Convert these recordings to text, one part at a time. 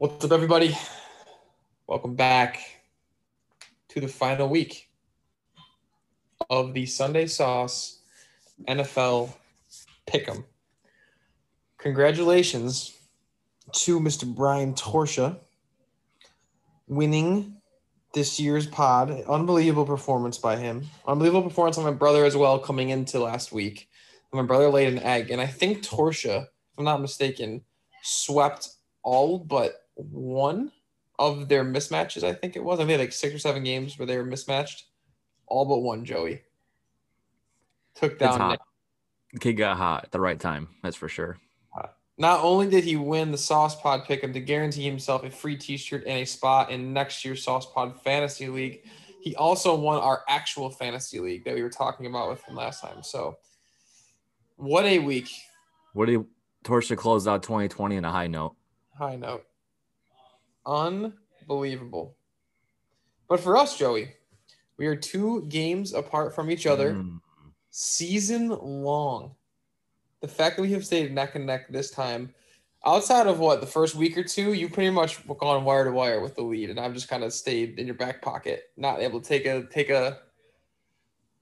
What's up, everybody? Welcome back to the final week of the Sunday Sauce NFL Pick'em. Congratulations to Mr. Brian Torsha winning this year's pod. Unbelievable performance by him. Unbelievable performance on my brother as well coming into last week. My brother laid an egg, and I think Torsha, if I'm not mistaken, swept all but one of their mismatches, I think it was. I made like six or seven games where they were mismatched. All but one, Joey. Took down. The kid got hot at the right time. That's for sure. Not only did he win the Sauce Pod pick'em to guarantee himself a free T-shirt and a spot in next year's Sauce Pod Fantasy League, he also won our actual fantasy league that we were talking about with him last time. So, what a week! What do you Torsha closed out 2020 on a high note? High note, unbelievable. But for us, Joey, we are two games apart from each other. Mm. season long. The fact that we have stayed neck and neck this time, outside of what the first week or two, you pretty much were gone wire to wire with the lead, and I've just kind of stayed in your back pocket, not able to take a take a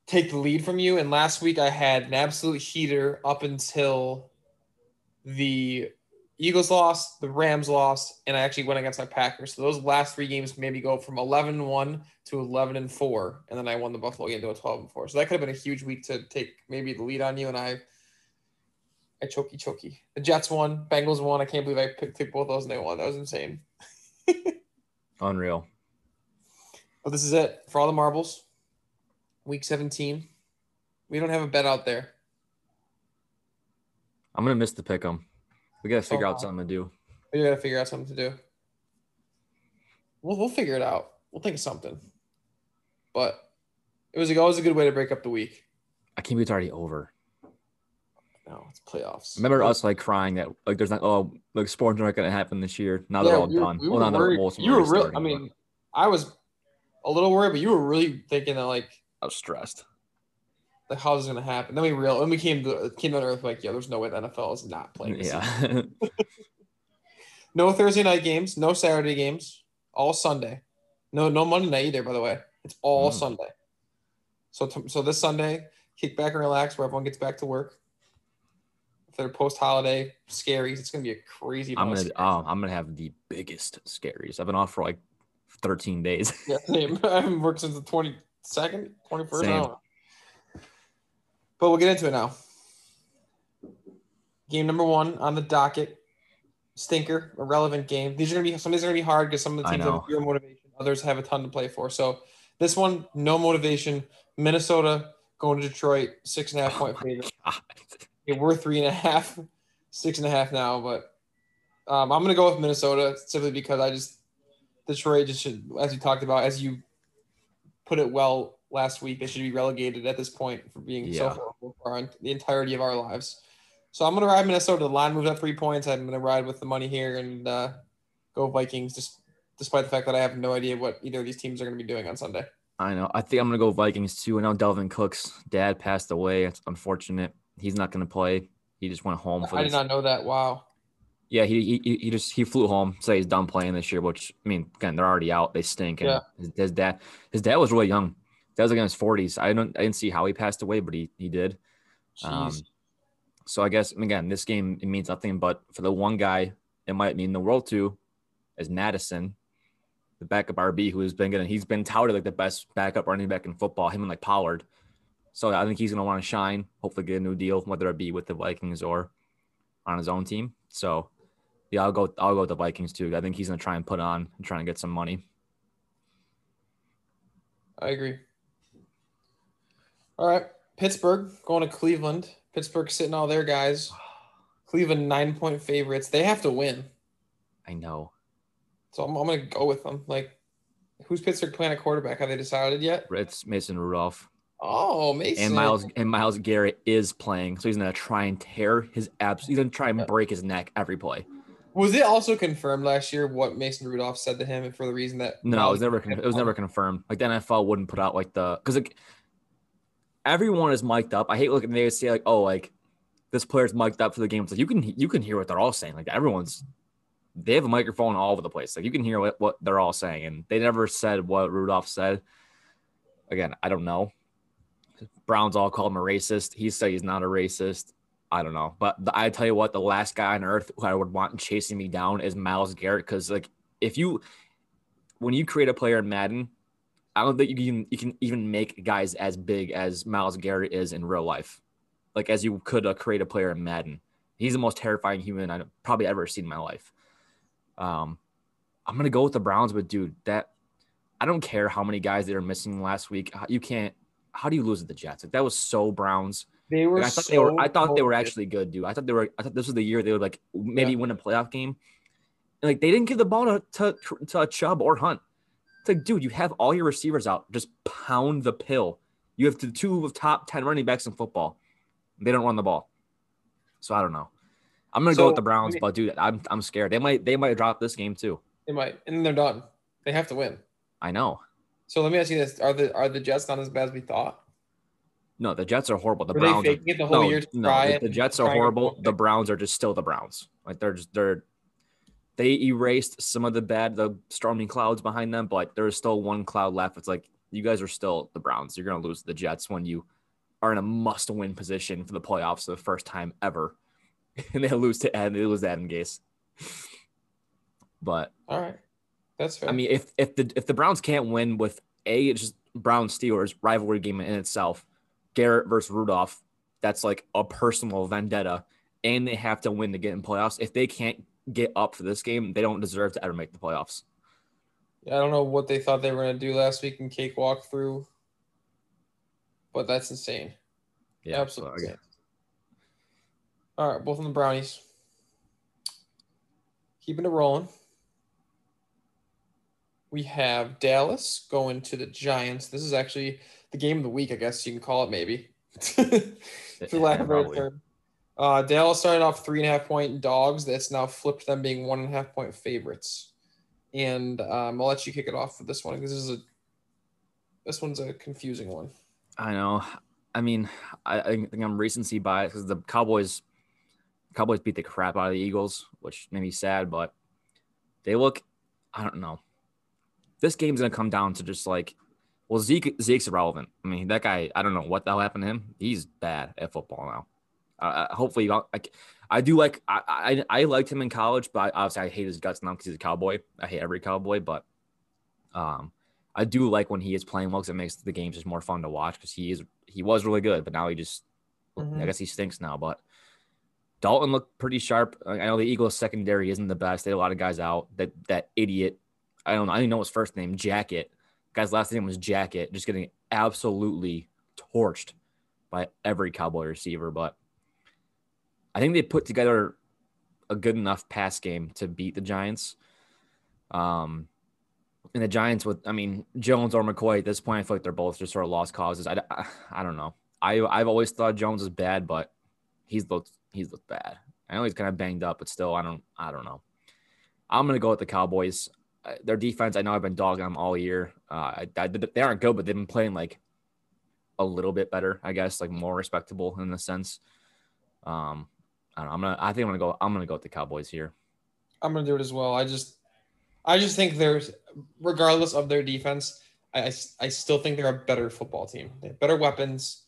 take the lead from you. And last week I had an absolute heater up until the Eagles lost, the Rams lost, and I actually went against my Packers. So those last three games maybe go from 11 1 to 11 and 4 and then I won the Buffalo game to a 12 and 4. So that could have been a huge week to take maybe the lead on you and I I chokey chokey. The Jets won, Bengals won. I can't believe I picked took both those and they won. That was insane. Unreal. But this is it for all the marbles. Week 17. We don't have a bet out there. I'm gonna miss the pick 'em. We gotta figure Oh. out something to do. We gotta figure out something to do. We'll we'll figure it out. We'll think of something. But it was always a good way to break up the week. I can't believe it's already over. No, it's playoffs. Remember us like crying that like there's not oh like sports aren't gonna happen this year. Now they're all done. we well, were now worried- them you were already real. starting, I mean, I was a little worried, but you were really thinking that like I was stressed. Like how's this gonna happen? Then we real when we came to came to earth like yeah, there's no way the NFL is not playing. this. Yeah. No Thursday night games, no Saturday games, all Sunday. No no Monday night either. By the way, it's all Mm. Sunday. So t- so this Sunday, kick back and relax, where everyone gets back to work. If they're post holiday scaries, it's gonna be a crazy. I'm gonna oh, I'm gonna have the biggest scaries. I've been off for like 13 days. Yeah, same. I haven't worked since the 22nd, 21st. Same. know. But we'll get into it now. Game number one on the docket. Stinker, irrelevant game. These are gonna be some of these are gonna be hard because some of the teams have zero motivation, others have a ton to play for. So this one, no motivation. Minnesota going to Detroit, six and a half point favorite. God. Okay, we're three and a half, six and a half now, but um, I'm gonna go with Minnesota simply because I just Detroit just should, as you talked about, as you put it well last week, they should be relegated at this point for being so Yeah. horrible for our, the entirety of our lives. So I'm gonna ride Minnesota. The line moves up three points. I'm gonna ride with the money here and uh, go Vikings, just despite the fact that I have no idea what either of these teams are gonna be doing on Sunday. I know. I think I'm gonna go Vikings too. I know Dalvin Cook's dad passed away. It's unfortunate. He's not gonna play. He just went home for I this. did not know that. Wow. Yeah, he, he he just he flew home. Say he's done playing this year. Which I mean, again, they're already out. They stink. And Yeah. his, his dad, his dad was really young. That was like in his 40s. I don't I didn't see how he passed away, but he he did. Jeez. Um, so I guess again, this game it means nothing. But for the one guy, it might mean the world to, is Mattison, the backup RB who has been getting. He's been touted like the best backup running back in football. Him and like Pollard. So I think he's gonna want to shine. Hopefully, get a new deal, whether it be with the Vikings or on his own team. So yeah, I'll go. I'll go with the Vikings too. I think he's gonna try and put on and try and get some money. I agree. All right. Pittsburgh going to Cleveland. Pittsburgh sitting all their guys. Cleveland nine point favorites. They have to win. I know. So I'm, I'm going to go with them. Like, who's Pittsburgh playing at quarterback? Have they decided yet? It's Mason Rudolph. Oh, Mason. And Myles and Myles Garrett is playing, so he's gonna try and tear his abs. He's gonna try and break his neck every play. Was it also confirmed last year what Mason Rudolph said to him for the reason that No, it was never. It was never confirmed. Like the NFL wouldn't put out like the because like everyone is mic'd up. I hate looking. They say like, oh, like this player's mic'd up for the game. It's like you can you can hear what they're all saying. Like everyone's they have a microphone all over the place. Like you can hear what, what they're all saying, and they never said what Rudolph said. Again, I don't know. Browns all called him a racist. He said he's not a racist. I don't know, but the, I tell you what, the last guy on earth who I would want chasing me down is Myles Garrett. Because like, if you when you create a player in Madden, I don't think you can you can even make guys as big as Myles Garrett is in real life, like as you could uh, create a player in Madden. He's the most terrifying human I've probably ever seen in my life. Um, I'm gonna go with the Browns, but dude, that I don't care how many guys they were missing last week. You can't. How do you lose to the Jets? Like, that was so Browns. They were. Like, I thought so they were. I thought they were actually good, dude. I thought they were. I thought this was the year they would like maybe Yeah. win a playoff game. And, like they didn't give the ball to, to to Chubb or Hunt. It's like, dude, you have all your receivers out. Just pound the pill. You have the two of top ten running backs in football. They don't run the ball. So I don't know. I'm gonna So, go with the Browns, I mean- but dude, I'm I'm scared. They might they might drop this game too. They might, and then they're done. They have to win. I know. So let me ask you this: Are the are the Jets not as bad as we thought? No, the Jets are horrible. The Were Browns are, the whole no, year to no, try the, the Jets are horrible. The? Browns are just still the Browns. Like they're just they're they erased some of the bad, the storming clouds behind them, but there's still one cloud left. It's like you guys are still the Browns. You're gonna lose the Jets when you are in a must-win position for the playoffs for the first time ever, and they lose to Ed. They lose to Adam Gase. But All right, that's fair. I mean, if if the if the Browns can't win with a it's just Brown Steelers rivalry game in itself, Garrett versus Rudolph, that's like a personal vendetta, and they have to win to get in playoffs. If they can't get up for this game, they don't deserve to ever make the playoffs. Yeah, I don't know what they thought they were gonna do last week in cakewalk through, but that's insane. Yeah, Absolutely. so. All right, both of the brownies. Keeping it rolling. We have Dallas going to the Giants. This is actually the game of the week, I guess you can call it, maybe. For lack of a better term. Uh, Dallas started off three and a half point dogs. That's now flipped them being one and a half point favorites. And um, I'll let you kick it off for this one because this is a this one's a confusing one. I know. I mean, I, I think I'm recency bias because the Cowboys, Cowboys beat the crap out of the Eagles, which made me sad. But they look, I don't know. This game's gonna come down to just like, well, Zeke Zeke's irrelevant. I mean, that guy. I don't know what the hell happened to him. He's bad at football now. Uh, hopefully, you like, I do like. I, I I liked him in college, but obviously I hate his guts now because he's a cowboy. I hate every cowboy, but um, I do like when he is playing well because it makes the games just more fun to watch because he is he was really good, but now he just Mhm. I guess he stinks now. But Dalton looked pretty sharp. I I know the Eagles secondary isn't the best. They had a lot of guys out. That that idiot, I don't know. I don't even know his first name. Jacket. Guy's last name was Jacket. Just getting absolutely torched by every Cowboy receiver. But I think they put together a good enough pass game to beat the Giants. Um, and the Giants with, I mean, Jones or McCoy at this point, I feel like they're both just sort of lost causes. I, I, I don't know. I, I've always thought Jones is bad, but he's looked, he's looked bad. I know he's kind of banged up, but still, I don't, I don't know. I'm gonna go with the Cowboys. Uh, Their defense, I know I've been dogging them all year. Uh, I, I, they aren't good, but they've been playing like a little bit better, I guess, like more respectable in the sense. Um, I. I'm gonna, I think I'm gonna go. I'm gonna go with the Cowboys here. I'm gonna do it as well. I just, I just think there's, regardless of their defense, I, I, I still think they're a better football team. They have better weapons.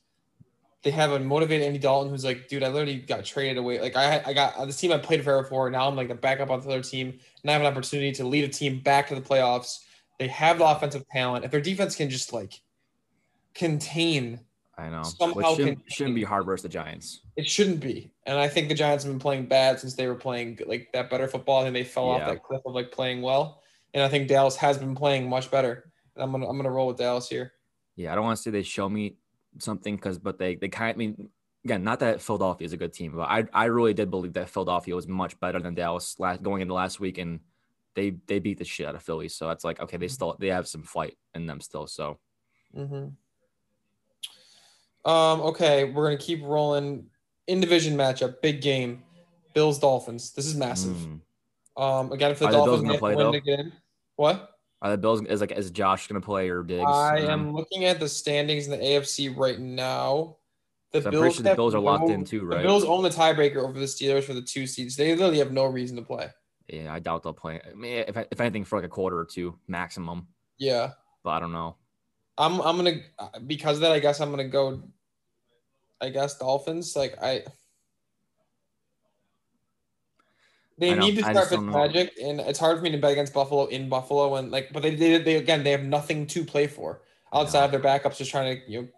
They have a motivated Andy Dalton who's like, dude, I literally got traded away. Like I, I got this team I played for before. Now I'm like the backup on the other team, and I have an opportunity to lead a team back to the playoffs. They have the offensive talent. If their defense can just like contain I know. Somehow shouldn't, shouldn't be hard versus the Giants. It shouldn't be. And I think the Giants have been playing bad since they were playing like that better football. I think they fell off that cliff of like playing well. And I think Dallas has been playing much better. And I'm gonna I'm gonna roll with Dallas here. Yeah, I don't want to say they show me something because, but they they kind of I mean again, not that Philadelphia is a good team, but I I really did believe that Philadelphia was much better than Dallas last going into last week, and they they beat the shit out of Philly. So it's like okay, they still they have some fight in them still. So Mm-hmm. Um, okay, we're gonna keep rolling. In division matchup, big game. Bills Dolphins. This is massive. mm. Um, again, if the Are the Dolphins gonna play, win though? to. What? are the Bills is like is Josh gonna play or Diggs? I Um, am looking at the standings in the AFC right now. The so I'm sure the Bills are locked no- in too, The right? Bills own the tiebreaker over the Steelers for the two seeds. They literally have no reason to play. Yeah, I doubt they'll play. I mean, if if anything, for like a quarter or two maximum. Yeah. But I don't know. I'm I'm gonna because of that. I guess I'm gonna go. I guess Dolphins. Like I. They I need to start just don't know. And it's hard for me to bet against Buffalo in Buffalo. And like, but they, they, they again, they have nothing to play for outside of their backups, just trying to you know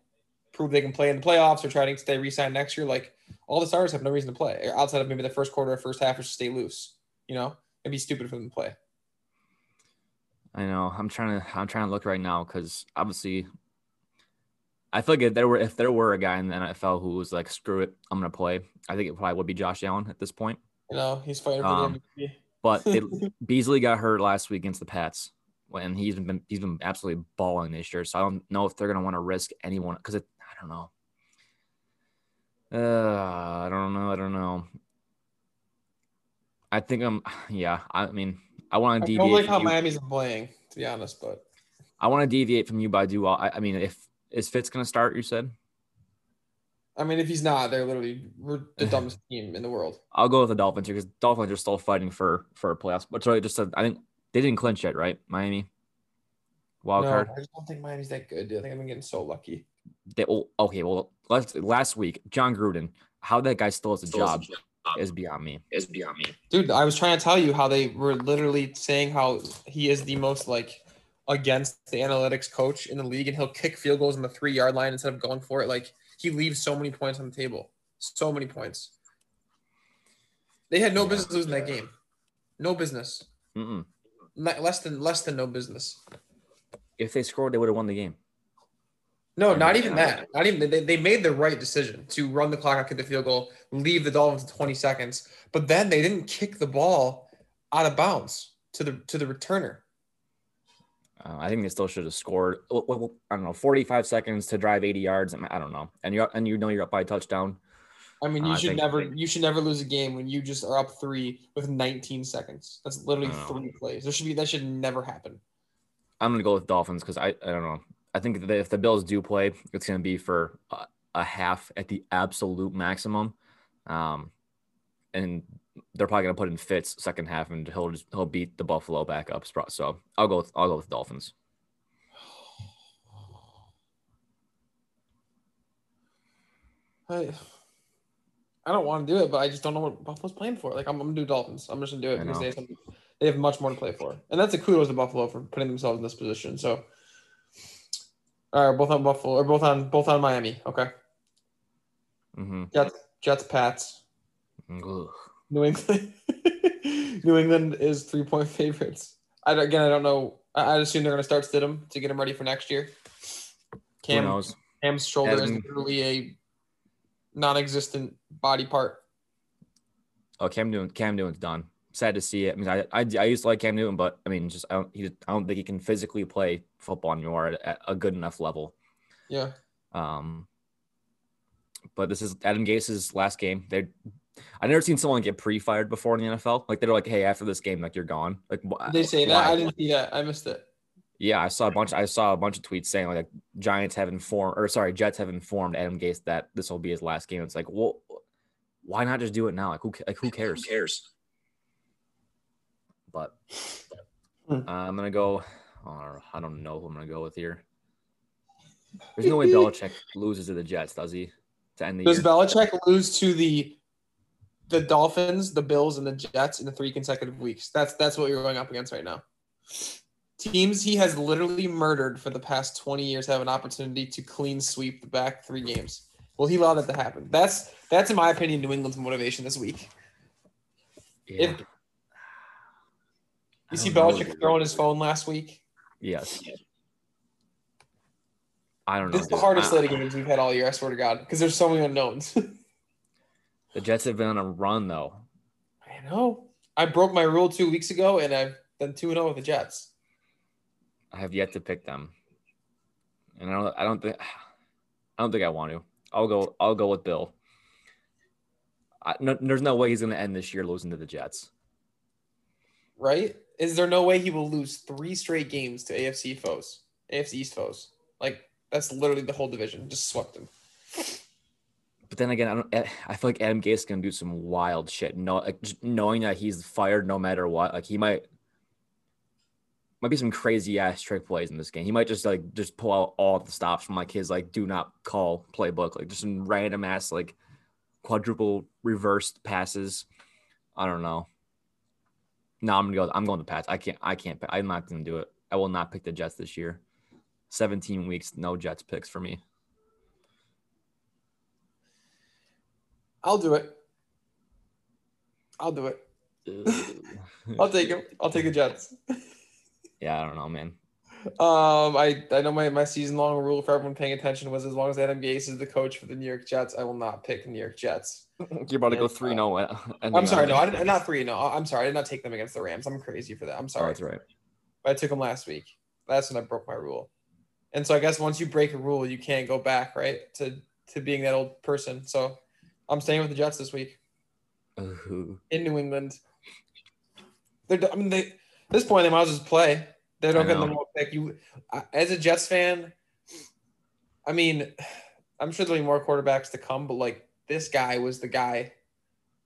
prove they can play in the playoffs or trying to stay re-signed next year. Like all the stars have no reason to play outside of maybe the first quarter or first half, or stay loose. You know, it'd be stupid for them to play. I know. I'm trying to. I'm trying to look right now because obviously, I feel like if there were if there were a guy in the NFL who was like, "Screw it, I'm gonna play," I think it probably would be Josh Allen at this point. You know, he's fighting for Um, the MVP. But it, Beasley got hurt last week against the Pats, and he's been he's been absolutely balling this year. So I don't know if they're gonna want to risk anyone because I don't know. Uh, I don't know. I don't know. I think I'm. Yeah, I mean, I want I to don't deviate. like how from you. Miami's playing, to be honest, but I want to deviate from you, by I do. I, I mean, if is Fitz gonna start? You said I mean, if he's not, they're literally we're the dumbest team in the world. I'll go with the Dolphins here because Dolphins are still fighting for for playoffs. But sorry, just said I think they didn't clinch yet, right? Miami wild no, card. I just don't think Miami's that good. Dude. I think I'm getting so lucky. They, oh, okay, well, last last week, Jon Gruden, how that guy still has a job is um, beyond me. is beyond me. Dude, I was trying to tell you how they were literally saying how he is the most like against the analytics coach in the league, and he'll kick field goals in the three yard line instead of going for it. Like he leaves so many points on the table, so many points. They had no Yeah. business losing that game. No business. Mm-mm. Less than less than no business. If they scored, they would have won the game. No, not even that. Not even they, they made the right decision to run the clock out, kick the field goal, leave the Dolphins to 20 seconds. But then they didn't kick the ball out of bounds to the to the returner. Uh, I think they still should have scored. I don't know, 45 seconds to drive 80 yards. I, I don't know. And you and you know you're up by a touchdown. I mean, you I should never you should never lose a game when you just are up three with 19 seconds. That's literally Oh. three plays. There should be that should never happen. I'm gonna go with Dolphins because I I don't know. I think that if the Bills do play, it's gonna be for a, half at the absolute maximum, um, and they're probably gonna put in Fitz second half, and he'll just he'll beat the Buffalo backups. So I'll go with I'll go with Dolphins. I, I don't want to do it, but I just don't know what Buffalo's playing for. Like I'm, I'm gonna do Dolphins. I'm just gonna do it because they have, some, they have much more to play for, and that's a kudos to Buffalo for putting themselves in this position. So, all right, both on Buffalo or both on both on Miami. Okay, Mm-hmm. Jets, Jets, Pats. Ugh. New England. New England is three point favorites. I don't- again, I don't know. I, I'd assume they're gonna start Stidham to get him ready for next year. Who Cam knows? Cam's shoulder is literally a non-existent body part. Oh, Cam Newton. Cam Newton's done. Sad to see it. I mean, I, I, I used to like Cam Newton, but I mean, just I don't he I don't think he can physically play football anymore at, at a good enough level. Yeah. Um, but this is Adam Gase's last game. They, I never seen someone get pre-fired before in the NFL. Like they're like, hey, after this game, like you're gone. Like wh- Did they say that? I didn't see that. I missed it. Yeah, I saw a bunch. I saw a bunch of tweets saying like Giants have informed, or sorry, Jets have informed Adam Gase that this will be his last game. It's like, well, why not just do it now? Like who, like who cares? Who cares? But uh, I'm gonna go. I don't know who I'm gonna go with here. There's no way Belichick loses to the Jets, does he? To end the Does year. Belichick lose to the the Dolphins, the Bills, and the Jets in the three consecutive weeks? That's that's what you're going up against right now. Teams he has literally murdered for the past 20 years have an opportunity to clean sweep the back three games. Will he allow that to happen? That's that's in my opinion New England's motivation this week. Yeah. If- You see don't know. Belichick throwing his phone last week. Yes. I don't know. This is the hardest slate of games we've had all year. I swear to God, because there's so many unknowns. The Jets have been on a run though. I know. I broke my rule two weeks ago, and I've done two and zero with the Jets. I have yet to pick them, and I don't. I don't think. I don't think I want to. I'll go. I'll go with Bill. I, no, there's no way he's going to end this year losing to the Jets. Right? Is there no way he will lose three straight games to AFC foes, AFC East foes? Like that's literally the whole division. Just swept them. But then again, I don't. I feel like Adam Gase is gonna do some wild shit. No, like knowing that he's fired no matter what. Like he might, might be some crazy ass trick plays in this game. He might just like just pull out all the stops from like his like do not call playbook, like just some random ass like quadruple reversed passes. I don't know. No, I'm gonna go. I'm going to Pats. I can't. I can't. pick- I'm not gonna do it. I will not pick the Jets this year. 17 weeks, no Jets picks for me. I'll do it. I'll do it. I'll take him. I'll take the Jets. yeah, I don't know, man. Um, I I know my, my season long rule for everyone paying attention was as long as Adam Gase is the coach for the New York Jets, I will not pick New York Jets. You're about to go three three zero. I'm sorry, no, I did not three. No, I'm sorry, I did not take them against the Rams. I'm crazy for that. I'm Oh, sorry. that's right. I took them last week. That's when I broke my rule. And so I guess once you break a rule, you can't go back, right? To to being that old person. So I'm staying with the Jets this week Ooh. in New England. They're I mean they at this point they might as well just play. They don't get the number pick. You as a Jets fan, I mean, I'm sure there'll be more quarterbacks to come, but like this guy was the guy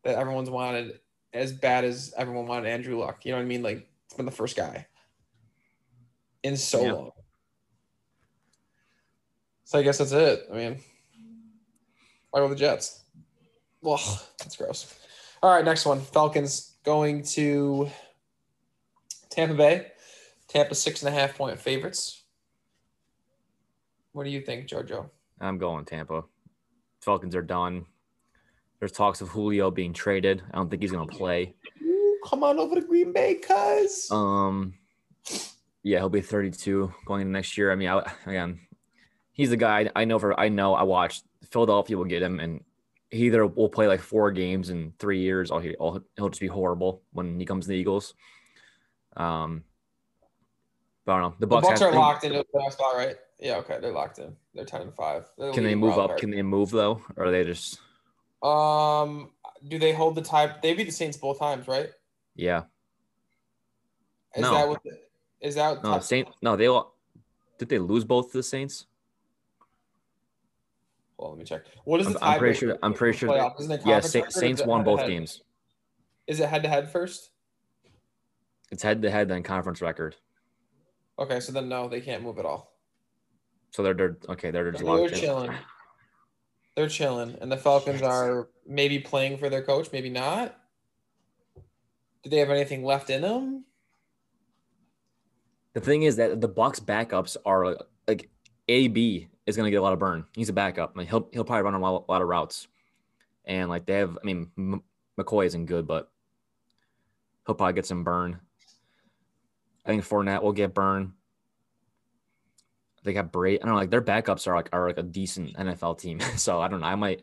that everyone's wanted as bad as everyone wanted Andrew Luck. You know what I mean? Like it's been the first guy in so Yeah. long. So I guess that's it. I mean, I go the Jets. Ugh, that's gross. All right, next one. Falcons going to Tampa Bay. Tampa six and a half point favorites. What do you think, JoJo? I'm going Tampa. Falcons are done. There's talks of Julio being traded. I don't think he's gonna play. Ooh, come on over to Green Bay, cuz. Um, yeah, he'll be 32 going into next year. I mean, I, again, he's a guy I know for I know I watched Philadelphia will get him, and he either will play like four games in three years, or, he, he'll just be horrible when he comes to the Eagles. Um, I don't know. The the Bucks, Bucks have- are locked into the playoff spot, right? Yeah, okay, they're locked in. They're ten and five. They're Can they move up? card. Can they move though, or are they just Um, do they hold the tie? They beat the Saints both times, right? yeah? Is No. that what? The, is that No, Saint. No, they all. Did they lose both to the Saints? Well, let me check. What is I'm, the I'm pretty sure. I'm pretty sure. Yeah, Sa- record or is Saints won both head-to-head? games. Is it head to head first? It's head to head then conference record. Okay, so then no, they can't move at all. So they're, they're okay. They're just They're chilling. They're chilling, and the Falcons are maybe playing for their coach, maybe not. Do they have anything left in them? The thing is that the Bucks backups are like AB is going to get a lot of burn. He's a backup. I mean, he'll he'll probably run a lot, a lot of routes, and like they have. I mean, M- McCoy isn't good, but he'll probably get some burn. I think Fournette will get burned. They got Bray. I don't know. Like their backups are like are like a decent NFL team. so I don't know. I might.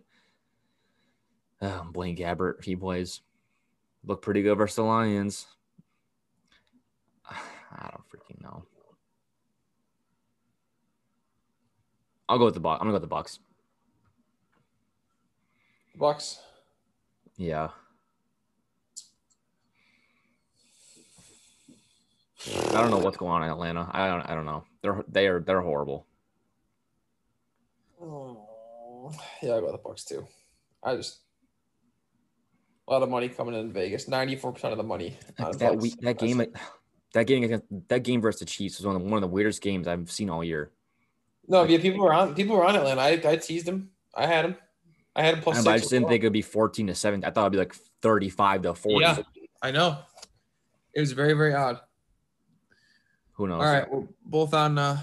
Uh, Blaine Gabbert, if he plays, look pretty good versus the Lions. I don't freaking know. I'll go with the Bucks. I'm gonna go with the Bucks. Bucks. Yeah. I don't know what's going on in Atlanta. I don't. I don't know. They're they are they're horrible. Oh, yeah, I got the Bucks too. I just a lot of money coming in Vegas. Ninety-four percent of the money. that week, that game, that game against that game versus the Chiefs was one of the, one of the weirdest games I've seen all year. No, yeah, people were on. People were on Atlanta. I, I teased him. I had him. I had him plus And six. I just didn't think it'd be 14 to 7. I thought it'd be like 35 to 40. Yeah, I know. It was very very odd. Who knows? All right, we're both on uh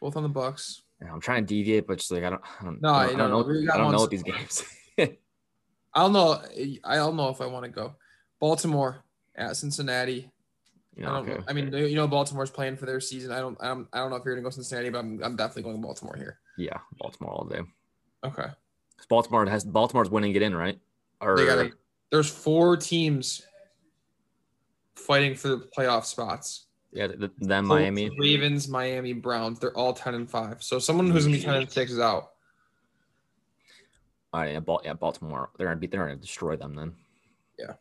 both on the Bucks. Yeah, I'm trying to deviate, but just like I don't, I don't, No, I don't, I don't don't. know. I don't know what these games. I'll know. I'll know if I want to go. Baltimore at Cincinnati. you I don't okay. I mean, you know, Baltimore's playing for their season. I don't. I don't, I don't know if you're gonna go Cincinnati, but I'm, I'm definitely going to Baltimore here. Yeah, Baltimore all day. Okay. Baltimore has Baltimore's winning it in, right? Or They got. There's four teams fighting for the playoff spots. Yeah, th- then Miami. Ravens, Miami, Browns. They're all ten and five. So someone who's gonna be ten and six is out. All right, yeah, Bal- yeah, Baltimore. They're gonna beat. They're gonna destroy them then. Yeah.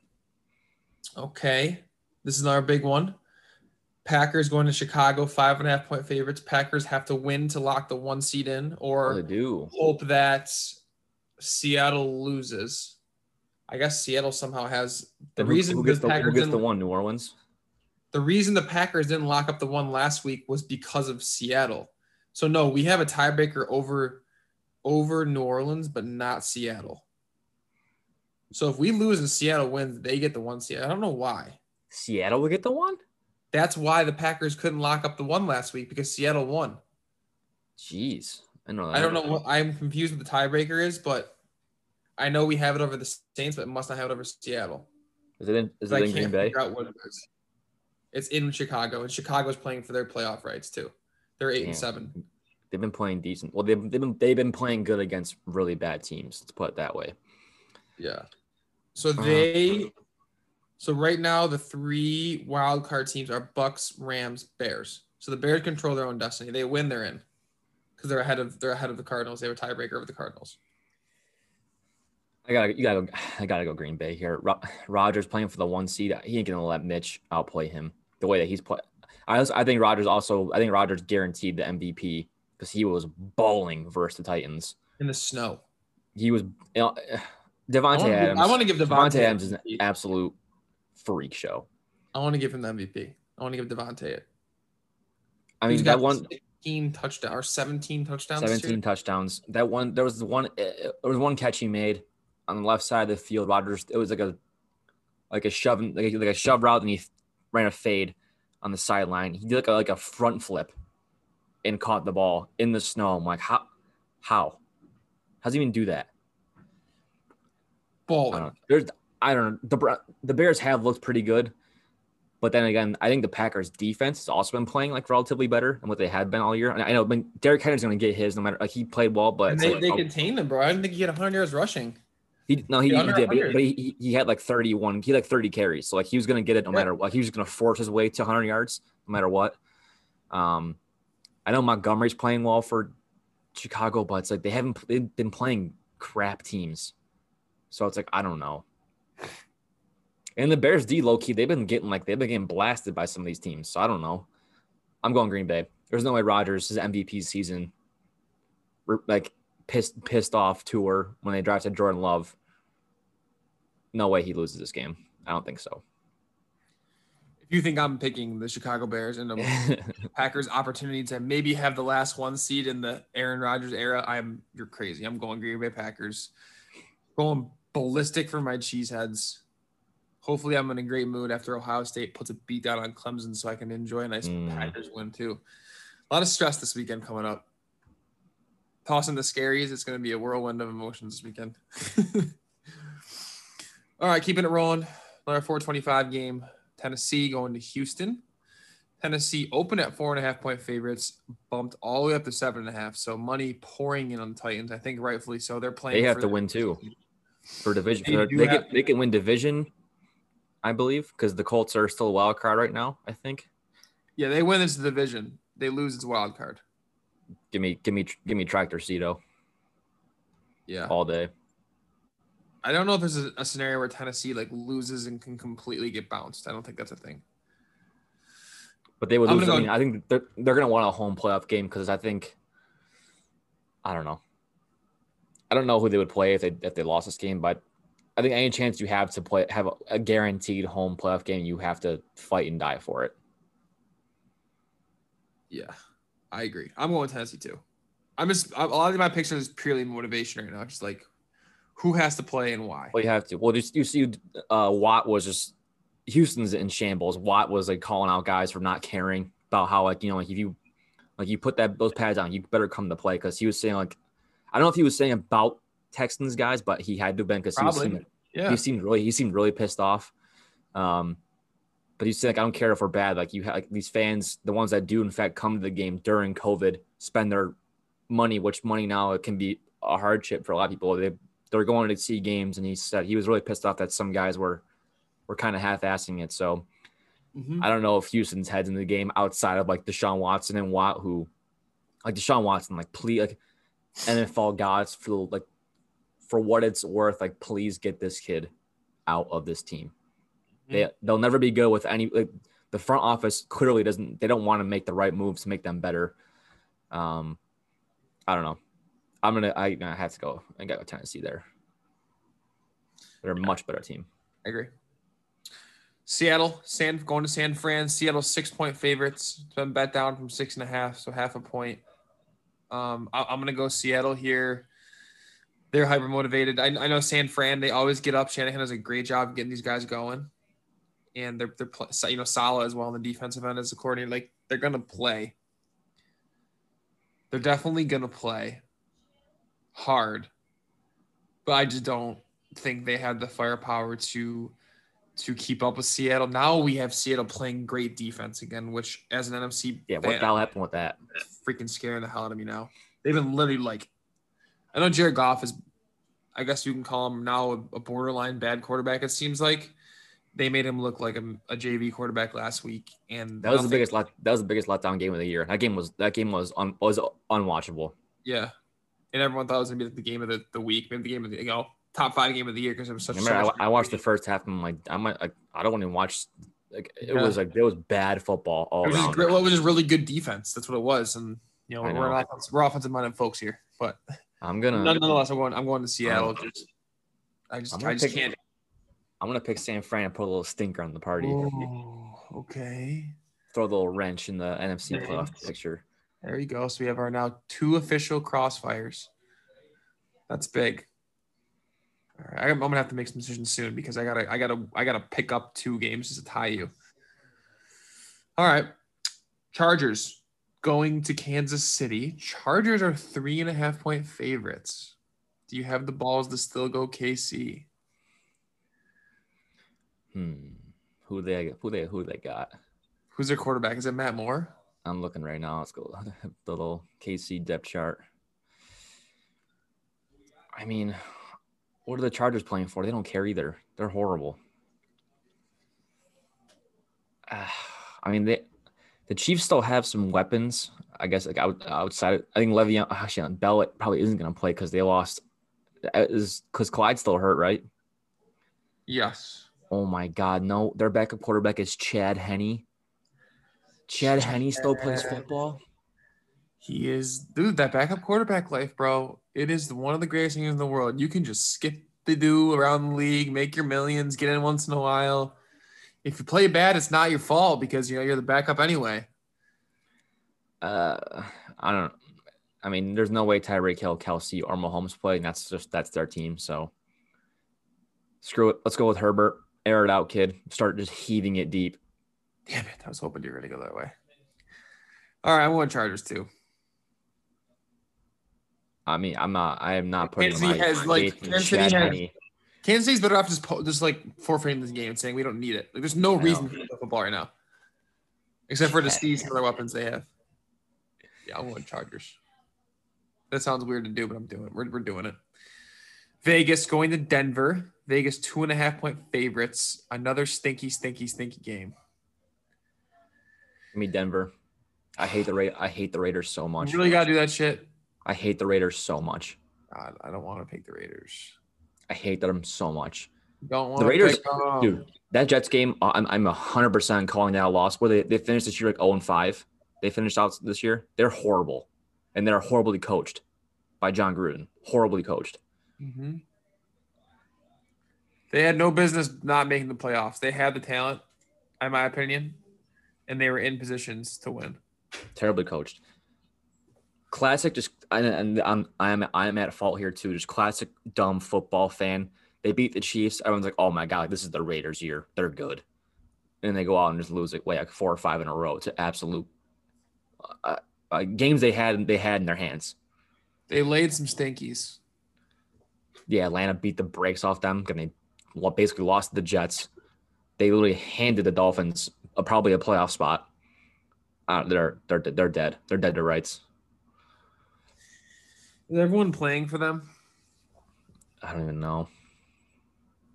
Okay. This is our big one. Packers going to Chicago, five and a half point favorites. Packers have to win to lock the one seed in, Oh, they or do. hope that Seattle loses, I guess Seattle somehow has the reason who gets the, who Packers gets the one? New Orleans. The reason the Packers didn't lock up the one last week was because of Seattle. So no, we have a tiebreaker over over New Orleans, but not Seattle. So if we lose and Seattle wins, they get the one seed. I don't know why. Seattle will get the one. That's why the Packers couldn't lock up the one last week because Seattle won. Jeez, I know. I don't know what I'm confused what the tiebreaker is, but I know we have it over the Saints, but it must not have it over Seattle. Is it in? Is it in Green Bay? out what it is. It's in Chicago, and Chicago's playing for their playoff rights too. They're eight and seven. They've been playing decent. Well, they've, they've been they've been playing good against really bad teams. Let's put it that way. Yeah. So Uh, they so right now the three wild card teams are Bucks, Rams, Bears. So the Bears control their own destiny. They win, they're in. Because they're ahead of they're ahead of the Cardinals. They have a tiebreaker over the Cardinals. I gotta you gotta go, I gotta go Green Bay here. Ro- Rodgers playing for the one seed. He ain't gonna let Mitch outplay him the way that he's play. I also, I think Rodgers also I think Rodgers guaranteed the MVP because he was bowling versus the Titans. In the snow. He was you know, I Davante want to give, Adams. I want to give Davante Davante Adams is an absolute freak show. I want to give him the MVP. I want to give Davante it. I He's mean got that one 16 touchdown or 17 touchdowns. this year. 17 touchdowns. That one, there was one, eh, there was one catch he made on the left side of the field. Rodgers, it was like a, like a shove, like a, like a shove route, and he ran a fade on the sideline. He did like a, like a front flip, and caught the ball in the snow. I'm like, how, how, how's he even do that? I don't know. There's, I don't know. The the Bears have looked pretty good, but then again, I think the Packers defense has also been playing like relatively better than what they had been all year. And I know, I mean, Derrick Henry's going to get his no matter. Like he played well, but And they, like, they oh, contained him, bro. I didn't think he had 100 yards rushing. He no, he, He did, but, he, but he, he had like 31. He had like 30 carries, so like he was gonna get it no Yeah. matter what. He was gonna force his way to 100 yards no matter what. Um, I know Montgomery's playing well for Chicago, but it's like they haven't they've been playing crap teams, so it's like I don't know. And the Bears D low key they've been getting like they've been getting blasted by some of these teams, so I don't know. I'm going Green Bay. There's no way Rodgers his MVP season, like pissed pissed off tour when they drafted Jordan Love. No way he loses this game. I don't think so. If you think I'm picking the Chicago Bears and the Packers' opportunity to maybe have the last one seed in the Aaron Rodgers era, I'm you're crazy. I'm going Green Bay Packers. Going ballistic for my cheeseheads. Hopefully, I'm in a great mood after Ohio State puts a beat down on Clemson, so I can enjoy a nice Mm. Packers win too. A lot of stress this weekend coming up. Tossing the scaries, it's going to be a whirlwind of emotions this weekend. All right, keeping it rolling. Another 425 game. Tennessee going to Houston. Tennessee opened at four and a half point favorites, bumped all the way up to seven and a half. So money pouring in on the Titans. I think rightfully so. They're playing. They have to win too for division. They for- do They, have can, they can win division, I believe, because the Colts are still a wild card right now. I think. Yeah, they win this division. They lose its wild card. Give me, give me, give me tractor Cedo Yeah. all day. I don't know if there's a, a scenario where Tennessee like loses and can completely get bounced. I don't think that's a thing. But they would lose. I mean, I think they're they're gonna want a home playoff game because I think I don't know. I don't know who they would play if they if they lost this game, but I think any chance you have to play have a, a guaranteed home playoff game, you have to fight and die for it. Yeah, I agree. I'm going Tennessee too. I'm just a lot of my pictures is purely motivation right now. Just like who has to play and why. Well, you have to. Well, just you see, uh, Watt was just Houston's in shambles. Watt was like calling out guys for not caring about how like you know like if you like you put that those pads on, you better come to play because he was saying like I don't know if he was saying about Texans guys, but he had to have been because he was seeming, Yeah. he seemed really he seemed really pissed off. Um, but he's like, I don't care if we're bad. Like you have like these fans, the ones that do in fact come to the game during COVID, spend their money, which money now it can be a hardship for a lot of people. They they're going to see games, and he said he was really pissed off that some guys were were kind of half-assing it. So Mhm. I don't know if Houston's heads in the game outside of like Deshaun Watson and Watt, who like Deshaun Watson, like please, like NFL gods feel like for what it's worth, like please get this kid out of this team. They they'll never be good with any like the front office clearly doesn't they don't want to make the right moves to make them better. Um, I don't know. I'm gonna. I, I have to go. I got Tennessee there. They're a much better team. I agree. Seattle, San going to San Fran. Seattle six point favorites. It's been bet down from six and a half, so half a point. Um, I, am gonna go Seattle here. They're hyper motivated. I, I know San Fran. They always get up. Shanahan does a great job getting these guys going, and they're they're you know Saleh as well on the defensive end as a coordinator. Like they're gonna play. They're definitely gonna play hard, but I just don't think they have the firepower to to keep up with Seattle. Now we have Seattle playing great defense again, which as an NFC, yeah, what the hell happened with that? Freaking scaring the hell out of me now. They've been literally like, I know Jared Goff is, I guess you can call him now a, borderline bad quarterback. It seems like they made him look like a, a JV quarterback last week, and that was the biggest that was the biggest letdown game of the year. That game was that game was un, was unwatchable. Yeah, and everyone thought it was gonna be the game of the, the week, maybe the game of the you know top five game of the year because it was such. I, Remember, I, I, watched the first half and I'm like, I'm like, I don't want to watch. Like, it yeah. was like it was bad football all it was around. Great, well, it was just really good defense. That's what it was, and you know, know. we're offensive, we're offensive minded folks here, but I'm gonna nonetheless. I'm going. I'm going to Seattle. Um, just, I just, I just pick, can't. I'm gonna pick San Fran and put a little stinker on the party. Oh, okay. Throw a little wrench in the NFC playoff picture. There you go. So we have our now two official crossfires. That's big. All right, I'm gonna have to make some decisions soon because I gotta, I gotta, I gotta pick up two games to tie you. All right, Chargers going to Kansas City. Chargers are three and a half point favorites. Do you have the balls to still go KC? Hmm. Who they who they who they got? Who's their quarterback? Is it Matt Moore? I'm looking right now. Let's go the little KC depth chart. I mean, what are the Chargers playing for? They don't care either. They're horrible. Uh, I mean, they the Chiefs still have some weapons. I guess like out, outside. I think Le'Veon actually Bell probably isn't going to play because they lost. Is because Clyde's still hurt, right? Yes. Oh my God, no! Their backup quarterback is Chad Henne. Chad Henne still plays football. He is, dude. That backup quarterback life, bro. It is one of the greatest things in the world. You can just skip the do around the league, make your millions, get in once in a while. If you play bad, it's not your fault because you know you're the backup anyway. Uh, I don't. I mean, there's no way Tyreek Hill, Kelce, or Mahomes play, and that's just that's their team. So screw it. Let's go with Herbert. Air it out, kid. Start just heaving it deep. Damn it! I was hoping you were gonna go that way. All right, I want Chargers too. I mean, I'm not. I am not putting Kansas my has like Kansas City has, Kansas City's better off just just like forfeiting this game and saying we don't need it. Like, there's no reason to for football right now, except for to see some other weapons they have. Yeah, I want Chargers. That sounds weird to do, but I'm doing it. We're, we're doing it. Vegas going to Denver. Vegas two and a half point favorites. Another stinky, stinky, stinky game. Give me Denver. I hate the Ra- I hate the Raiders so much. You really gotta do that shit. I hate the Raiders so much. God, I don't want to pick the Raiders. I hate them so much. Don't want the Raiders, dude. That Jets game, uh, I'm I'm hundred percent calling that a loss. Where they, they finished this year like 0 and 5. They finished out this year. They're horrible, and they're horribly coached by Jon Gruden. Horribly coached. Mm-hmm. They had no business not making the playoffs. They had the talent, in my opinion, and they were in positions to win. Terribly coached classic just and I'm I'm I'm at fault here too. Just classic dumb football fan. They beat the Chiefs. Everyone's like, "Oh my god, this is the Raiders' year. They're good." And they go out and just lose like, like four or five in a row to absolute uh, uh, games they had they had in their hands. They laid some stinkies. Yeah, Atlanta beat the brakes off them. And they basically lost the Jets. They literally handed the Dolphins a, probably a playoff spot. Uh, they're they're they're dead. They're dead to rights. Is everyone playing for them? I don't even know.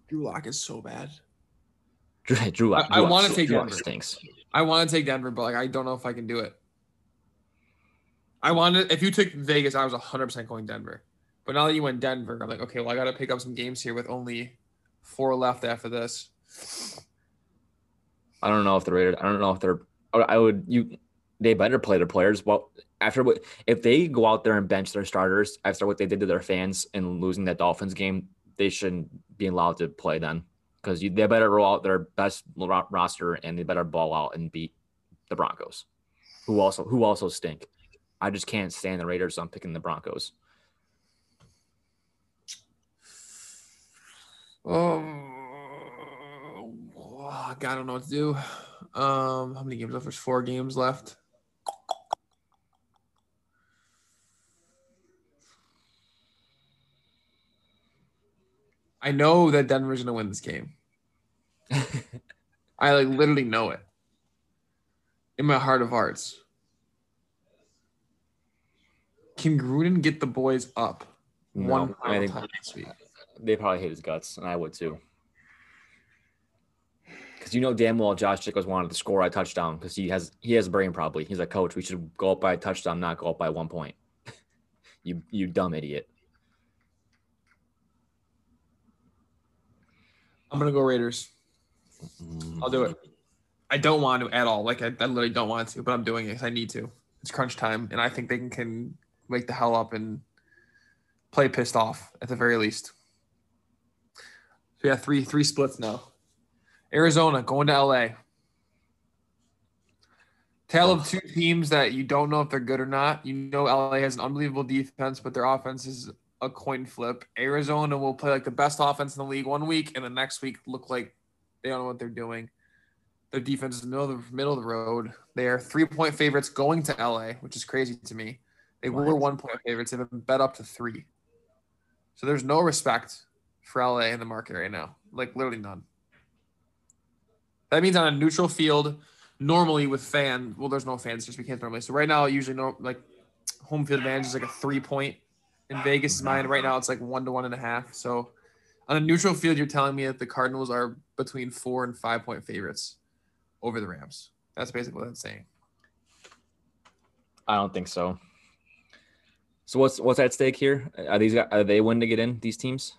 Drew Lock is so bad. Drew, Drew Lock. I, I want to take Drew Denver. Stinks. I want to take Denver, but like I don't know if I can do it. I wanted if you took Vegas, I was 100% going Denver. But now that you went Denver, I'm like, okay, well, I got to pick up some games here with only four left after this. I don't know if the Raiders. I don't know if they're. I would you. They better play their players. Well, after what if they go out there and bench their starters after what they did to their fans and losing that Dolphins game, they shouldn't be allowed to play then because they better roll out their best roster and they better ball out and beat the Broncos, who also who also stink. I just can't stand the Raiders. So I'm picking the Broncos. Oh, I don't know what to do. Um, how many games left? There's four games left. I know that Denver's gonna win this game. I like literally know it in my heart of hearts. Can Gruden get the boys up No, one final time this week? They probably hate his guts, and I would too. Because you know damn well Josh Jacobs wanted to score a touchdown because he has he has a brain probably. He's like, Coach, we should go up by a touchdown, not go up by one point. you you dumb idiot. I'm gonna go Raiders. I'll do it. I don't want to at all. Like I, I literally don't want to, but I'm doing it I need to. It's crunch time, and I think they can, can wake the hell up and play pissed off at the very least. So yeah, three three splits now. Arizona going to LA. Tale of two teams that you don't know if they're good or not. You know LA has an unbelievable defense, but their offense is a coin flip. Arizona will play like the best offense in the league one week, and the next week look like they don't know what they're doing. Their defense is middle of the middle of the road. They are three point favorites going to LA, which is crazy to me. They were one point favorites. They've been bet up to three. So there's no respect for LA in the market right now. Like literally none. That means on a neutral field, normally with fan, well, there's no fans just we can't normally. So right now, usually no like home field advantage is like a three point. In Vegas is mine. Right now it's like one to one and a half. So on a neutral field, you're telling me that the Cardinals are between four and five point favorites over the Rams. That's basically what I'm saying. I don't think so. So what's what's at stake here? Are these guys- are they win to get in these teams?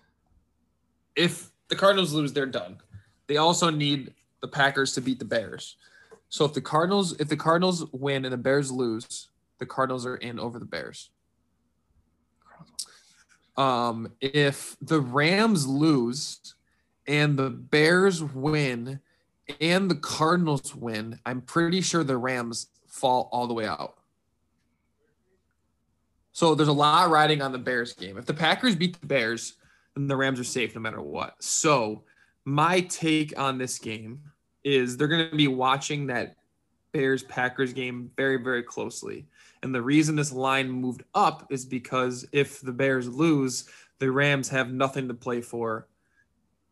If the Cardinals lose, they're done. They also need the Packers to beat the Bears. So if the Cardinals if the Cardinals win and the Bears lose, the Cardinals are in over the Bears. Um, if the Rams lose and the Bears win and the Cardinals win, I'm pretty sure the Rams fall all the way out. So there's a lot riding on the Bears game. If the Packers beat the Bears, then the Rams are safe no matter what. So my take on this game is they're going to be watching that Bears Packers game very very closely. And the reason this line moved up is because if the Bears lose, the Rams have nothing to play for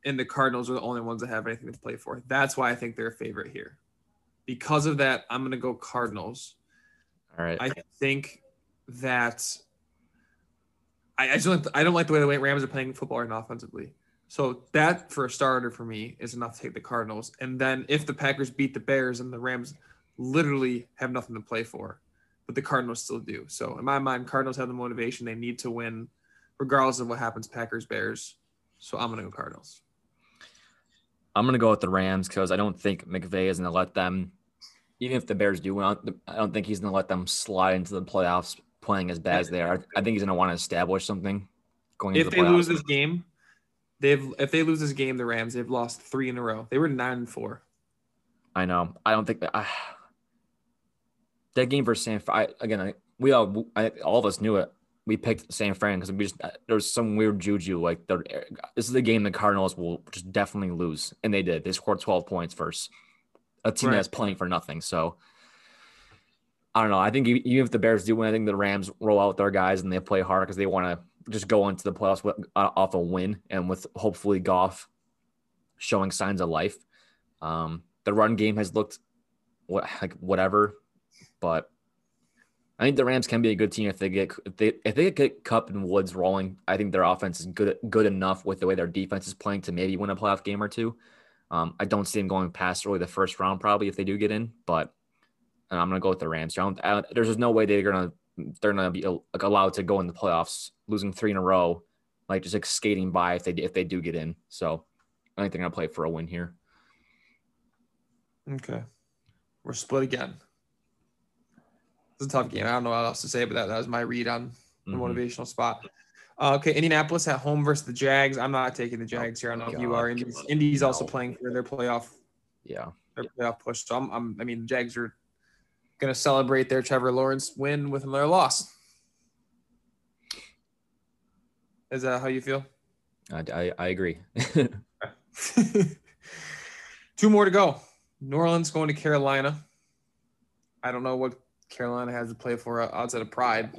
and the Cardinals are the only ones that have anything to play for. That's why I think they're a favorite here. Because of that, I'm going to go Cardinals. All right. I think that I, I just don't, I don't like the way the Rams are playing football right offensively. So that for a starter for me is enough to take the Cardinals. And then if the Packers beat the Bears and the Rams literally have nothing to play for, but the Cardinals still do. So in my mind, Cardinals have the motivation they need to win, regardless of what happens. Packers Bears. So I'm gonna go Cardinals. I'm gonna go with the Rams because I don't think McVay is gonna let them. Even if the Bears do win, I don't think he's gonna let them slide into the playoffs playing as bad as they are. I think he's gonna want to establish something going If into they the lose this game, they've if they lose this game, the Rams they've lost three in a row. They were nine and four. I know. I don't think that. I, that game versus San Fran. I- Again, I, we all, I, all of us knew it. We picked San Fran because we just uh, there was some weird juju. Like this is the game the Cardinals will just definitely lose, and they did. They scored 12 points versus a team Right. that's playing for nothing. So I don't know. I think even if the Bears do win, I think the Rams roll out their guys and they play hard because they want to just go into the playoffs with, uh, off a win and with hopefully Goff showing signs of life. Um, the run game has looked what like whatever, but I think the Rams can be a good team if they get if they if they get Kupp and Woods rolling. I think their offense is good good enough with the way their defense is playing to maybe win a playoff game or two. Um, I don't see them going past really the first round probably if they do get in, but and I'm gonna go with the Rams. I don't, I don't- there's just no way they're gonna they're gonna be like, allowed to go in the playoffs, losing three in a row, like just like skating by if they if they do get in. So I think they're gonna play for a win here. Okay. We're split again. It's a tough game. I don't know what else to say, but that, that was my read on the Mhm. motivational spot. Uh, okay, Indianapolis at home versus the Jags. I'm not taking the Jags here. I don't know if you are. Indy's, Indy's also playing for their playoff Yeah. their playoff push. So I'm, I'm I mean, the Jags are gonna celebrate their Trevor Lawrence win with another loss. Is that how you feel? I, I, I agree. Two more to go. New Orleans going to Carolina. I don't know what Carolina has to play for uh, outside of pride,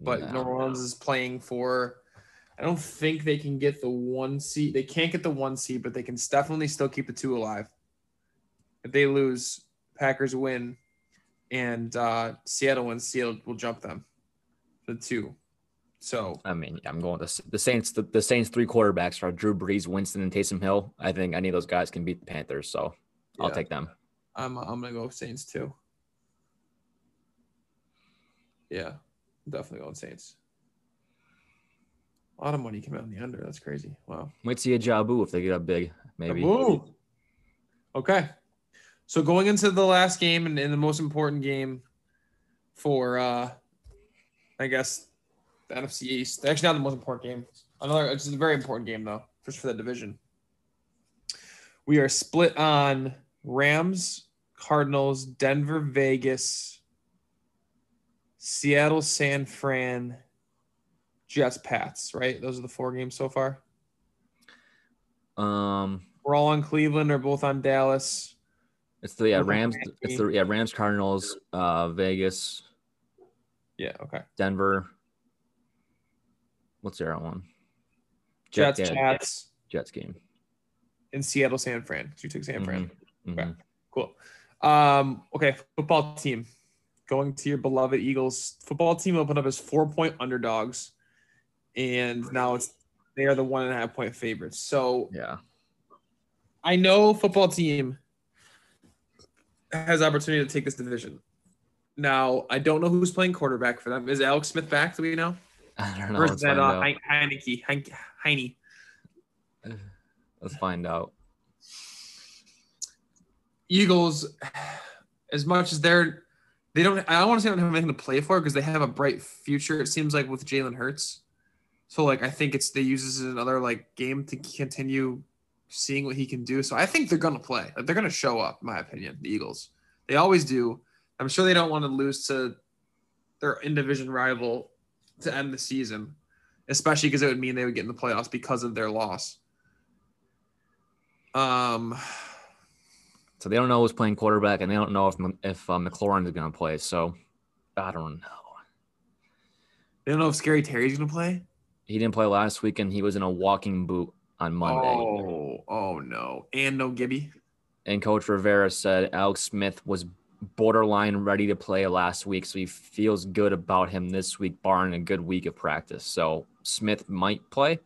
but Yeah. New Orleans is playing for. I don't think they can get the one seat. They can't get the one seat, but they can definitely still keep the two alive. If they lose, Packers win, and uh, Seattle wins. Seattle will jump them, the two. So I mean, I'm going the, the Saints. The, the Saints three quarterbacks are Drew Brees, Winston, and Taysom Hill. I think any of those guys can beat the Panthers, so I'll take them. I'm I'm gonna go Saints too. Yeah, definitely going Saints. A lot of money came out in the under. That's crazy. Wow. Might see a Jabu if they get up big, maybe. Ooh. Okay. So going into the last game and, and the most important game for uh I guess the NFC East. Actually not the most important game. Another it's a very important game though, just for the division. We are split on Rams, Cardinals, Denver, Vegas, Seattle, San Fran, Jets, Pats, right? Those are the four games so far. Um, We're all on Cleveland or both on Dallas. It's the yeah Rams. It's the yeah Rams, Cardinals, uh, Vegas, Yeah, okay. Denver. What's the other one? Jets, yeah, Pats, Jets game. In Seattle, San Fran. You took San Fran. Mhm. Okay. Cool. Um, okay, football team. Going to your beloved Eagles. Football team opened up as four point underdogs. And now it's they are the one and a half point favorites. So Yeah. I know football team has opportunity to take this division. Now I don't know who's playing quarterback for them. Is Alex Smith back? Do we know? I don't know. Or is Let's that find, uh, out. Heinicke? Hein- Heine? Let's find out. Eagles, as much as they're they don't I don't want to say they don't have anything to play for because they have a bright future, it seems like with Jalen Hurts. So like I think it's they use this as another like game to continue seeing what he can do. So I think they're gonna play. Like they're gonna show up, in my opinion, the Eagles. They always do. I'm sure they don't want to lose to their in division rival to end the season, especially because it would mean they would get in the playoffs because of their loss. Um So they don't know who's playing quarterback, and they don't know if if uh, McLaurin is going to play. So I don't know. they don't know if Scary Terry's gonna play. He didn't play last week, and he was in a walking boot on Monday. Oh, oh no. And no Gibby. And Coach Rivera said Alex Smith was borderline ready to play last week, so he feels good about him this week, barring a good week of practice. So Smith might play.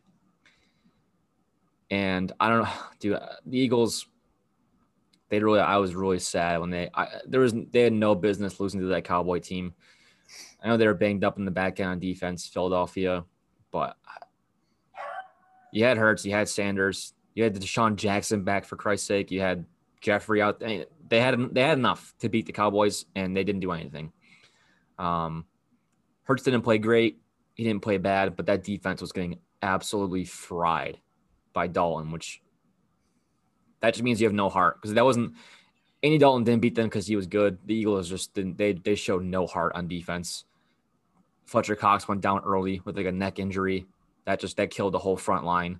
And I don't know, dude. Uh, the Eagles, they really, I was really sad when they, I, there was, they had no business losing to that Cowboy team. I know they were banged up in the back end on defense, Philadelphia, but uh, you had Hurts, you had Sanders, you had the DeSean Jackson back for Christ's sake, you had Jeffery out. They had they had enough to beat the Cowboys, and they didn't do anything. Um, Hurts didn't play great. He didn't play bad, but that defense was getting absolutely fried by Dalton, which that just means you have no heart because that wasn't. Andy Dalton didn't beat them because he was good. The Eagles just didn't. They they showed no heart on defense. Fletcher Cox went down early with like a neck injury. That just that killed the whole front line.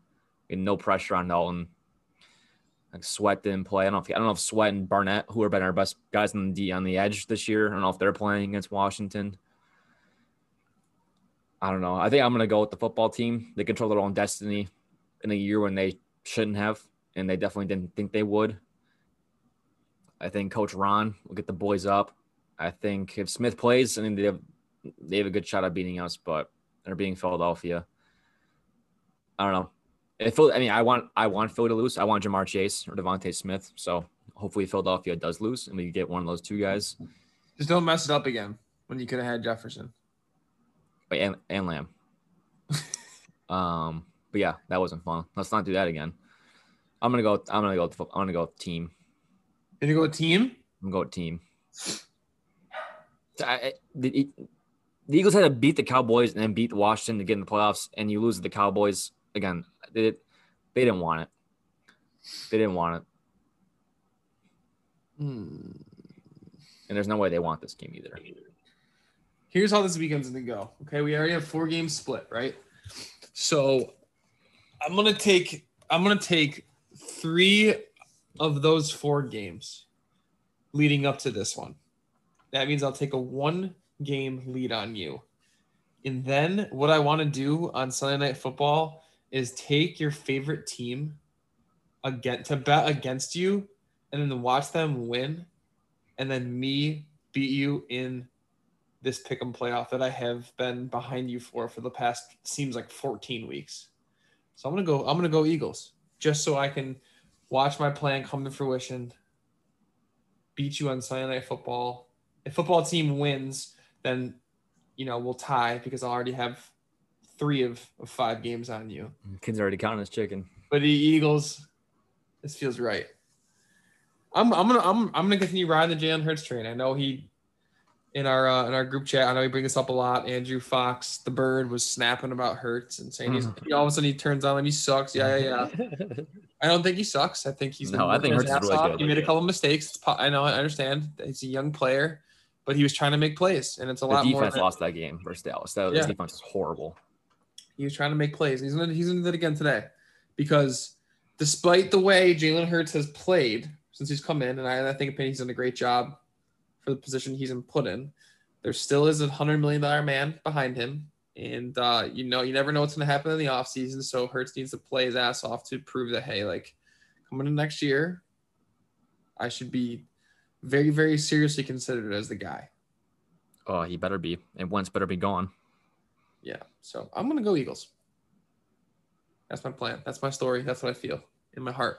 And no pressure on Dalton. Like Sweat didn't play. I don't know if I don't know if Sweat and Barnett, who are been our best guys on the on the edge this year, I don't know if they're playing against Washington. I don't know. I think I'm gonna go with the football team. They control their own destiny in a year when they shouldn't have, and they definitely didn't think they would. I think Coach Ron will get the boys up. I think if Smith plays, I think they have they have a good shot at beating us, but they're beating Philadelphia. I don't know. If Phil- I mean, I want I want Philly to lose. I want Ja'Marr Chase or DeVonta Smith. So hopefully Philadelphia does lose, and we get one of those two guys. Just don't mess it up again when you could have had Jefferson. Wait, and, and Lamb. um, but yeah, that wasn't fun. Let's not do that again. I'm gonna go. I'm gonna go. With, I'm gonna go with team. Gonna go with team? I'm gonna go with team. I, the, the Eagles had to beat the Cowboys and then beat Washington to get in the playoffs, and you lose to the Cowboys again. They, they didn't want it. They didn't want it. Hmm. And there's no way they want this game either. Here's how this weekend's gonna go. Okay, we already have four games split, right? So I'm gonna take I'm gonna take three of those four games leading up to this one. That means I'll take a one game lead on you. And then what I want to do on Sunday night football is take your favorite team again to bet against you and then watch them win and then me beat you in this pick 'em playoff that I have been behind you for for the past seems like 14 weeks. So I'm gonna go. I'm gonna go Eagles just so I can watch my plan come to fruition. Beat you on Sunday Night Football. If football team wins, then you know we'll tie because I already have three of, of five games on you. Kid's already counting his chicken. But the Eagles, this feels right. I'm I'm gonna I'm I'm gonna continue riding the Jalen Hurts train. I know he in our uh, in our group chat. I know he brings this up a lot. Andrew Fox, the bird, was snapping about Hurts and saying he's Mhm. he, all of a sudden he turns on him. He sucks. Yeah, yeah, yeah. I don't think he sucks. I think he's No, I think Hurts is really off. good. He made a couple mistakes. It's po- I know. I understand. He's a young player, but he was trying to make plays, and it's a The lot more. defense than- lost that game versus Dallas. That Yeah. defense is horrible. He was trying to make plays. He's gonna he's gonna do that again today, because despite the way Jalen Hurts has played since he's come in, and I, I think he's done a great job for the position he's been put in. There still is a hundred million dollar man behind him, and uh, you know you never know what's gonna happen in the offseason. So Hurts needs to play his ass off to prove that hey, like coming in next year, I should be very very seriously considered as the guy. Oh, he better be, and Wentz better be gone. Yeah. So I'm gonna go Eagles. That's my plan. That's my story. That's what I feel in my heart.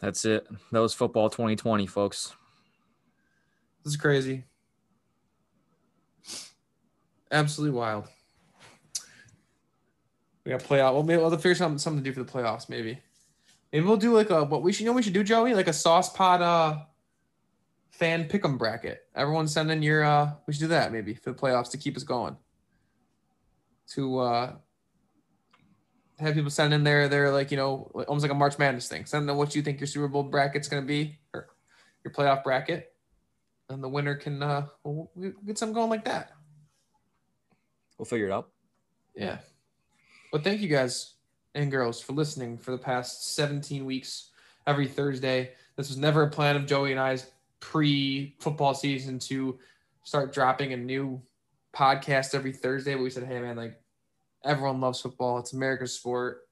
That's it. That was football 2020, folks. This is crazy. Absolutely wild. We got playoff. Well, maybe we'll have to figure something, something to do for the playoffs. Maybe. Maybe we'll do like a what we should you know we should do, Joey, like a sauce pod uh fan pick'em bracket. Everyone send in your uh we should do that maybe for the playoffs to keep us going. To uh have people send in their their like you know almost like a March Madness thing. Send in what you think your Super Bowl bracket's gonna be or your playoff bracket, and the winner can uh we'll, we'll get something going like that. We'll figure it out. Yeah. But thank you guys and girls for listening for the past 17 weeks every Thursday. This was never a plan of Joey and I's pre football season to start dropping a new podcast every Thursday. But we said, hey, man, like everyone loves football. It's America's sport.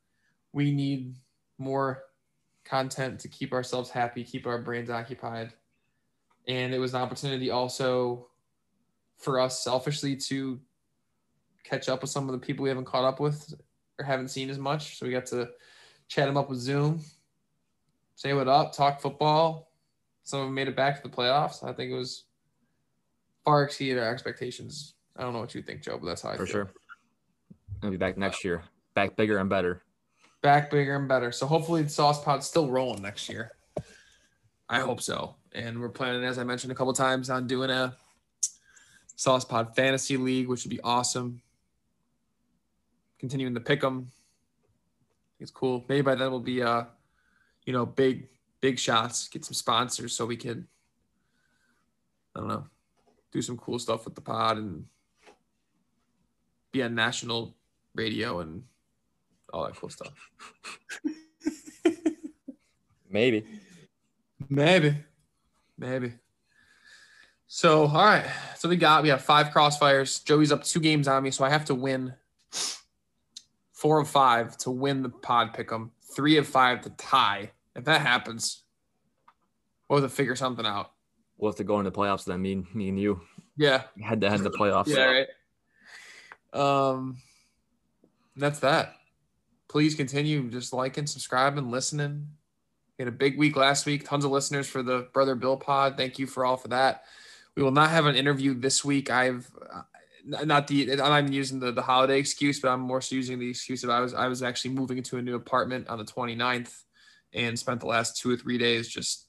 We need more content to keep ourselves happy, keep our brains occupied. And it was an opportunity also for us selfishly to catch up with some of the people we haven't caught up with or haven't seen as much. So we got to chat them up with Zoom, say what up, talk football. Some of them made it back to the playoffs. I think it was far exceeded our expectations. I don't know what you think, Joe, but that's how I For feel. sure. I'll be back next year. Back bigger and better. Back bigger and better. So hopefully the sauce pod's still rolling next year. I hope so. And we're planning, as I mentioned a couple times, on doing a sauce pod fantasy league, which would be awesome. Continuing to pick them. It's cool. Maybe by then we'll be uh, you know, big, big shots, get some sponsors so we can, I don't know, do some cool stuff with the pod and be on national radio and all that cool stuff. Maybe. Maybe. Maybe. So, all right. So we got we have five crossfires. Joey's up two games on me, so I have to win four of five to win the pod pick 'em. Three of five to tie. If that happens, we'll have to figure something out. We'll have to go into the playoffs then, me, me and you. Yeah. Head to head in the playoffs. Yeah, right. Um that's that. Please continue just liking, subscribing, listening. We had a big week last week. Tons of listeners for the Brother Bill pod. Thank you for all for that. We will not have an interview this week. I've uh, not the I'm not even using the, the holiday excuse, but I'm more so using the excuse of I was I was actually moving into a new apartment on the 29th and spent the last two or three days just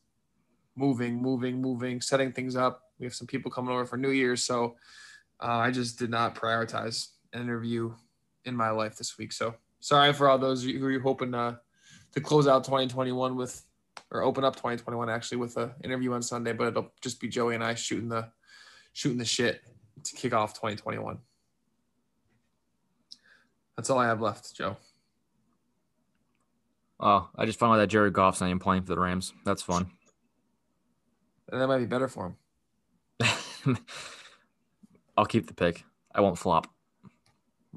moving, moving, moving, setting things up, We have some people coming over for New Year's, so uh, I just did not prioritize interview in my life this week. So sorry for all those who are hoping uh, to close out 2021 with, or open up 2021 actually with an interview on Sunday, but it'll just be Joey and I shooting the shooting the shit to kick off 2021. That's all I have left, Joe. Oh, I just found out that Jared Goff's not even playing for the Rams. That's fun. And that might be better for him. I'll keep the pick. I won't flop.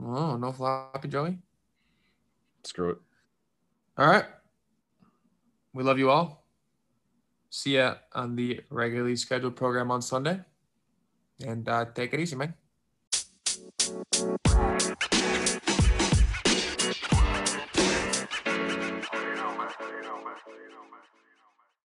Oh, no floppy, Joey. Screw it. All right. We love you all. See ya on the regularly scheduled program on Sunday. And uh, take it easy, man.